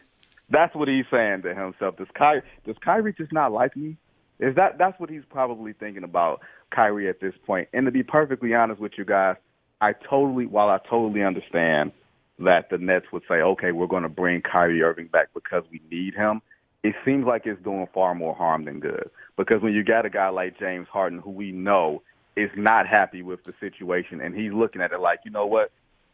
That's what he's saying to himself. Does Kyrie, does Kyrie just not like me? Is that that's what he's probably thinking about Kyrie at this point? And to be perfectly honest with you guys, I totally while I totally understand that the Nets would say, okay, we're going to bring Kyrie Irving back because we need him it seems like it's doing far more harm than good. Because when you got a guy like James Harden, who we know is not happy with the situation, and he's looking at it like, you know what,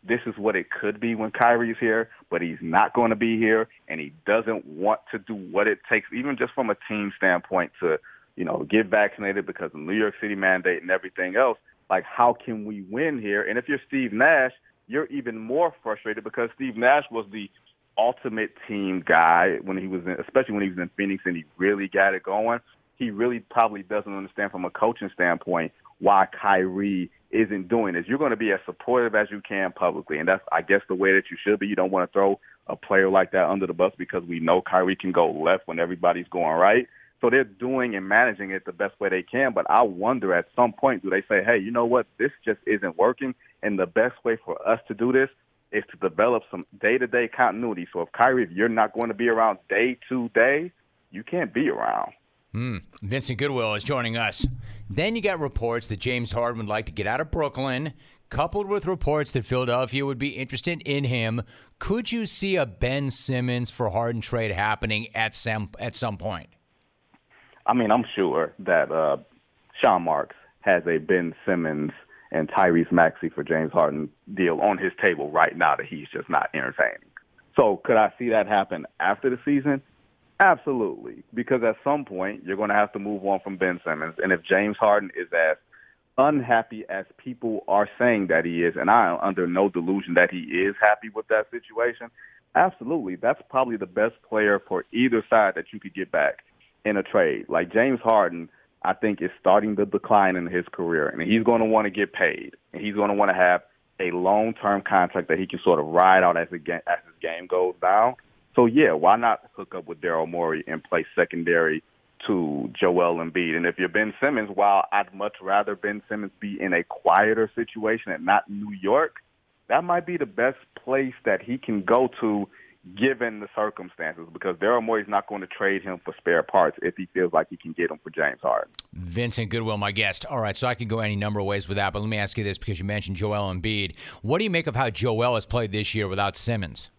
this is what it could be when Kyrie's here, but he's not going to be here, and he doesn't want to do what it takes, even just from a team standpoint, to you know get vaccinated because of the New York City mandate and everything else. Like, how can we win here? And if you're Steve Nash, you're even more frustrated because Steve Nash was the ultimate team guy when he was in, especially when he was in Phoenix and he really got it going. He really probably doesn't understand from a coaching standpoint why Kyrie isn't doing this. You're going to be as supportive as you can publicly, and that's I guess the way that you should be. You don't want to throw a player like that under the bus because we know Kyrie can go left when everybody's going right. So they're doing and managing it the best way they can. But I wonder at some point, do they say, hey, you know what? This just isn't working. And the best way for us to do this is to develop some day-to-day continuity. So if Kyrie, if you're not going to be around day to day, you can't be around. Mm. Vincent Goodwill is joining us. Then you got reports that James Harden would like to get out of Brooklyn, coupled with reports that Philadelphia would be interested in him. Could you see a Ben Simmons for Harden trade happening at some at some point? I mean, I'm sure that uh, Sean Marks has a Ben Simmons and Tyrese Maxey for James Harden deal on his table right now that he's just not entertaining. So could I see that happen after the season? Absolutely, because at some point you're going to have to move on from Ben Simmons, and if James Harden is as unhappy as people are saying that he is, and I am under no delusion that he is happy with that situation, absolutely, that's probably the best player for either side that you could get back in a trade. Like James Harden I think is starting to decline in his career, and he's going to want to get paid, and he's going to want to have a long-term contract that he can sort of ride out as, it, as his game goes down. So yeah, why not hook up with Daryl Morey and play secondary to Joel Embiid? And if you're Ben Simmons, while I'd much rather Ben Simmons be in a quieter situation and not New York, that might be the best place that he can go to given the circumstances, because Daryl Morey's not going to trade him for spare parts if he feels like he can get them for James Harden. Vincent Goodwill, my guest. All right, so I can go any number of ways with that, but let me ask you this because you mentioned Joel Embiid. What do you make of how Joel has played this year without Simmons?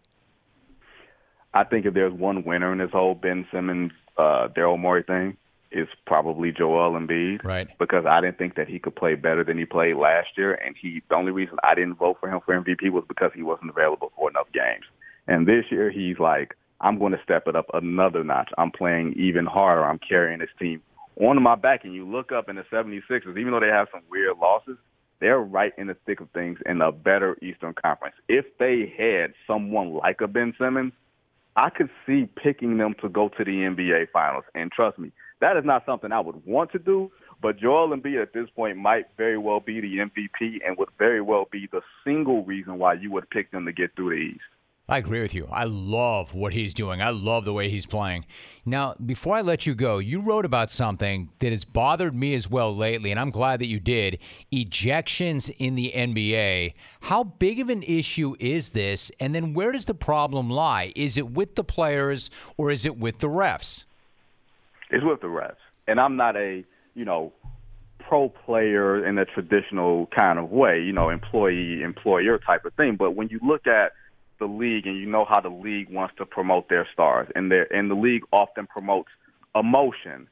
I think if there's one winner in this whole Ben Simmons, uh, Daryl Morey thing, is probably Joel Embiid. Right. Because I didn't think that he could play better than he played last year, and he the only reason I didn't vote for him for MVP was because he wasn't available for enough games. And this year he's like, I'm going to step it up another notch. I'm playing even harder. I'm carrying this team on my back and you look up in the 76ers, even though they have some weird losses, they're right in the thick of things in a better Eastern Conference. If they had someone like a Ben Simmons, I could see picking them to go to the NBA Finals. And trust me, that is not something I would want to do. But Joel Embiid at this point might very well be the MVP and would very well be the single reason why you would pick them to get through the East. I agree with you. I love what he's doing. I love the way he's playing. Now, before I let you go, you wrote about something that has bothered me as well lately, and I'm glad that you did. Ejections in the NBA. How big of an issue is this? And then where does the problem lie? Is it with the players or is it with the refs? It's with the refs. And I'm not a, you know, pro player in a traditional kind of way, you know, employee employer type of thing. But when you look at the league and you know how the league wants to promote their stars and their and the league often promotes emotion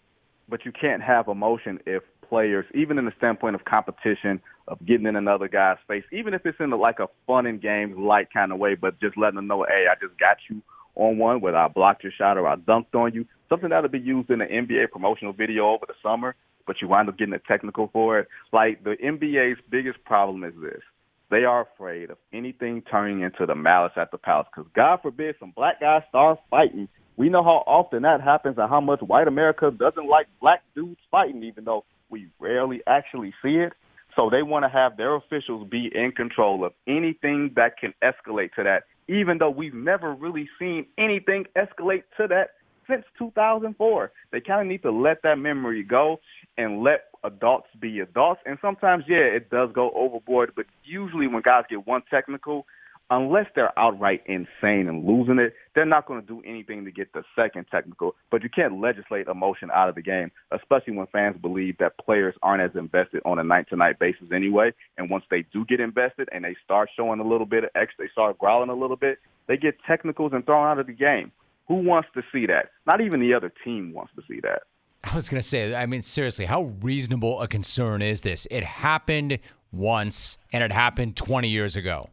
but you can't have emotion if players even in the standpoint of competition of getting in another guy's face even if it's in the, like a fun and games light kind of way but just letting them know hey I just got you on one whether I blocked your shot or I dunked on you something that'll be used in an NBA promotional video over the summer but you wind up getting a technical for it. Like the NBA's biggest problem is this they are afraid of anything turning into the malice at the palace. Because God forbid some black guys start fighting. We know how often that happens and how much white America doesn't like black dudes fighting, even though we rarely actually see it. So they want to have their officials be in control of anything that can escalate to that, even though we've never really seen anything escalate to that since 2004. They kind of need to let that memory go and let adults be adults. And sometimes, yeah, it does go overboard, but usually when guys get one technical, unless they're outright insane and losing it, they're not going to do anything to get the second technical. But you can't legislate emotion out of the game, especially when fans believe that players aren't as invested on a night to night basis anyway. And once they do get invested and they start showing a little bit of X, they start growling a little bit, they get technicals and thrown out of the game. Who wants to see that? Not even the other team wants to see that. I was going to say, I mean, seriously, how reasonable a concern is this? It happened once, and it happened 20 years ago.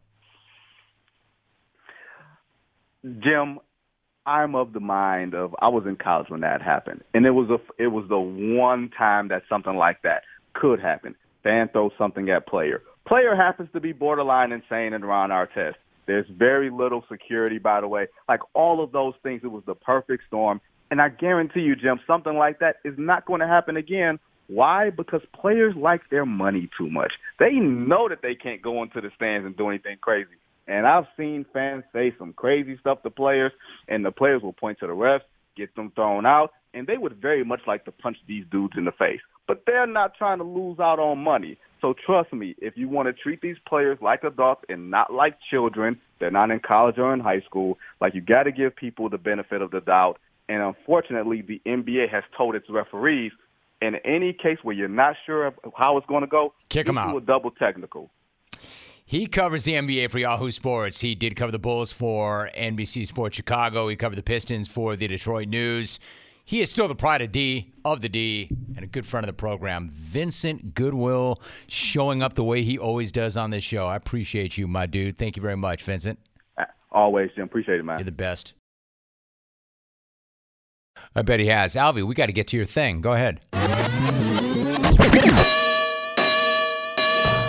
Jim, I'm of the mind of I was in college when that happened, and it was a it was the one time that something like that could happen. Fan throws something at player. Player happens to be borderline insane and Ron Artest. There's very little security, by the way. Like all of those things, it was the perfect storm. And I guarantee you, Jim, something like that is not going to happen again. Why? Because players like their money too much. They know that they can't go into the stands and do anything crazy. And I've seen fans say some crazy stuff to players, and the players will point to the refs, get them thrown out, and they would very much like to punch these dudes in the face. But they're not trying to lose out on money. So trust me, if you want to treat these players like adults and not like children, they're not in college or in high school, like you got to give people the benefit of the doubt. And unfortunately, the NBA has told its referees in any case where you're not sure of how it's going to go, kick them out. a double technical. He covers the NBA for Yahoo Sports. He did cover the Bulls for NBC Sports Chicago. He covered the Pistons for the Detroit News. He is still the pride of D of the D and a good friend of the program. Vincent Goodwill showing up the way he always does on this show. I appreciate you, my dude. Thank you very much, Vincent. Always, Jim. Appreciate it, man. You're the best. I bet he has. Alvy, we got to get to your thing. Go ahead.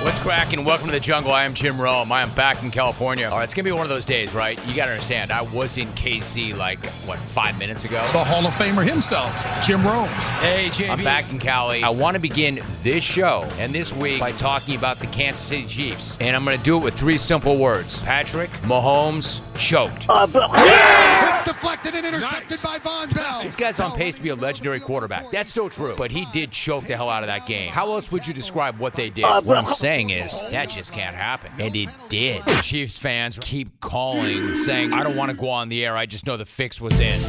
What's cracking? Welcome to the jungle. I am Jim Rome. I am back in California. All right, it's going to be one of those days, right? You got to understand, I was in KC like, what, five minutes ago? The Hall of Famer himself, Jim Rome. Hey, Jim. I'm back in Cali. I want to begin this show and this week by talking about the Kansas City Chiefs. And I'm going to do it with three simple words Patrick Mahomes choked. Uh, yeah! It's deflected and intercepted nice. by Vonn Bell. This guy's on pace to be a legendary quarterback. That's still true. But he did choke the hell out of that game. How else would you describe what they did? What I'm saying is that just can't happen. And it did. The Chiefs fans keep calling, saying, I don't want to go on the air. I just know the fix was in.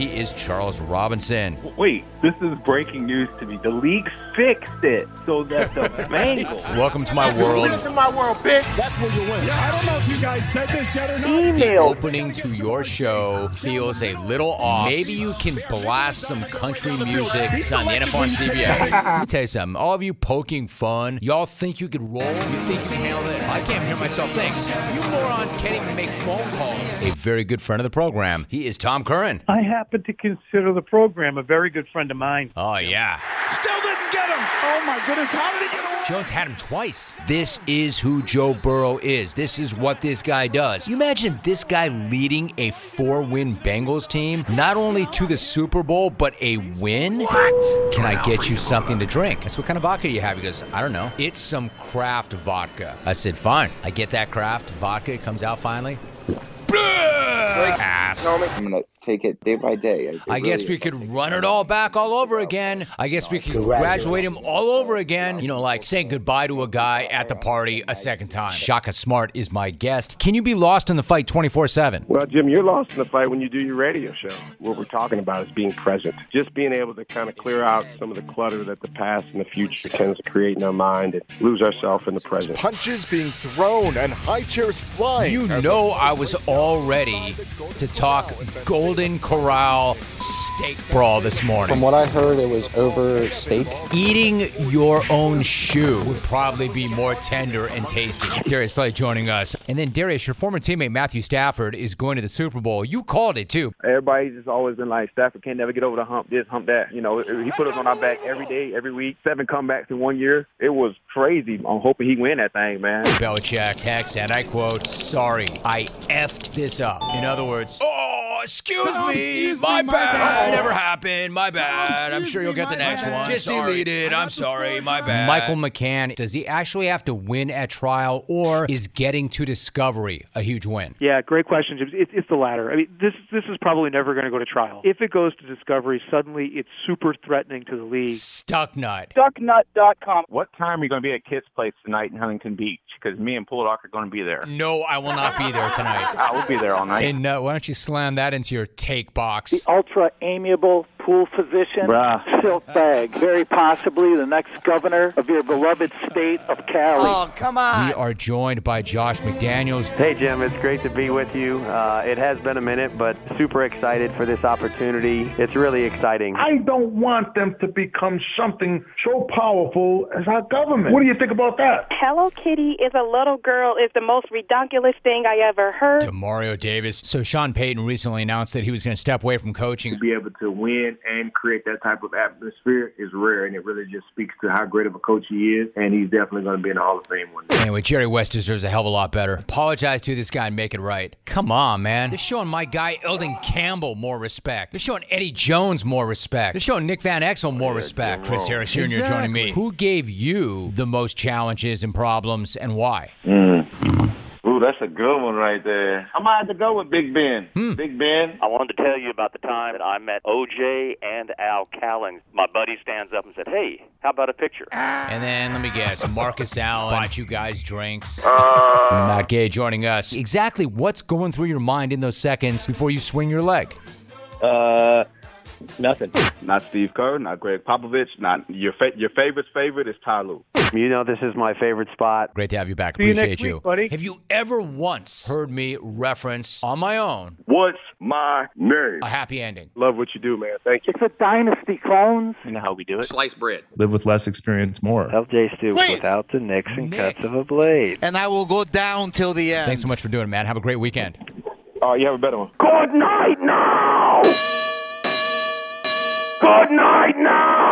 He is Charles Robinson. Wait, this is breaking news to me. The league fixed it so that the Bengals. Welcome to my world. Welcome to my world, bitch. That's where you win. I don't know if you guys said this yet or not. Email. Opening to your show feels a little off. Maybe you you can blast some country music on the NFL on CBS. Let me tell you something. All of you poking fun, y'all think you could roll? You think you can handle this? I can't hear myself think. You morons can't even make phone calls. A very good friend of the program. He is Tom Curran. I happen to consider the program a very good friend of mine. Oh, yeah. Still didn't get him. Oh my goodness, how did he get away? Jones had him twice. This is who Joe Burrow is. This is what this guy does. You imagine this guy leading a four win Bengals team, not only to the Super Bowl, but a win? What? Can I get you something to drink? I said, What kind of vodka do you have? He goes, I don't know. It's some craft vodka. I said, Fine. I get that craft vodka. It comes out finally. Ass. I'm gonna take it day by day. I, I guess we could run it all back all over again. I guess we could graduate him all over again. You know, like saying goodbye to a guy at the party a second time. Shaka Smart is my guest. Can you be lost in the fight 24 7? Well, Jim, you're lost in the fight when you do your radio show. What we're talking about is being present. Just being able to kind of clear out some of the clutter that the past and the future tends to create in our mind and lose ourselves in the present. Punches being thrown and high chairs flying. You know, I was all ready to talk Golden Corral steak brawl this morning. From what I heard, it was over steak. Eating your own shoe would probably be more tender and tasty. Darius Slay joining us. And then, Darius, your former teammate Matthew Stafford is going to the Super Bowl. You called it too. Everybody's just always been like, Stafford can't never get over the hump this, hump that. You know, he put us on our back every day, every week. Seven comebacks in one year. It was crazy. I'm hoping he win that thing, man. Belichick text, and I quote, sorry, I effed this up. In other words, oh, excuse Oh, me, excuse my me, my bad. bad. Never happened, my bad. I'm sure you'll me, get the next bad. one. Just Sorry. delete it. I I'm sorry, my bad. Michael McCann, does he actually have to win at trial, or is getting to discovery a huge win? Yeah, great question, James. It, it's the latter. I mean, this this is probably never going to go to trial. If it goes to discovery, suddenly it's super threatening to the league. Stuck nut. Ducknut.com. What time are you going to be at Kit's place tonight in Huntington Beach? Because me and Pullock are going to be there. No, I will not be there tonight. I will be there all night. And uh, why don't you slam that into your take box? The ultra amiable pool physician, Bruh. Silk Bag, very possibly the next governor of your beloved state of Cali. Oh, come on. We are joined by Josh McDaniels. Hey, Jim, it's great to be with you. Uh, it has been a minute, but super excited for this opportunity. It's really exciting. I don't want them to become something so powerful as our government. What do you think about that? Hello Kitty is a little girl is the most redonkulous thing I ever heard. to Mario Davis. So Sean Payton recently announced that he was going to step away from coaching. To be able to win and create that type of atmosphere is rare, and it really just speaks to how great of a coach he is, and he's definitely going to be in the Hall of Fame one day. Anyway, Jerry West deserves a hell of a lot better. Apologize to this guy and make it right. Come on, man. They're showing my guy Elden Campbell more respect. They're showing Eddie Jones more respect. They're showing Nick Van Exel more respect. Chris Harris Jr. joining me. Who gave you the most challenges and problems and why? Mm. Ooh, that's a good one right there. I might have to go with Big Ben. Big Ben. I wanted to tell you about the time that I met OJ and Al Callen. My buddy stands up and said, Hey, how about a picture? And then let me guess, Marcus Allen bought you guys drinks. Matt Gay joining us. Exactly what's going through your mind in those seconds before you swing your leg? Uh, nothing. Not Steve Kerr, not Gregg Popovich, not your fa- your favorite's favorite is Ty Lue. You know, this is my favorite spot. Great to have you back. See you Appreciate next you. week, buddy. Have you ever once heard me reference on my own What's my name? a happy ending? Love what you do, man. Thank you. It's a dynasty, clones. You know how we do it. Slice bread. Live with less, experience more. LJ Stu without the nicks and cuts of a blade. And I will go down till the end. Thanks so much for doing it, man. Have a great weekend. Oh, you have a better one. Good night now! Good night now!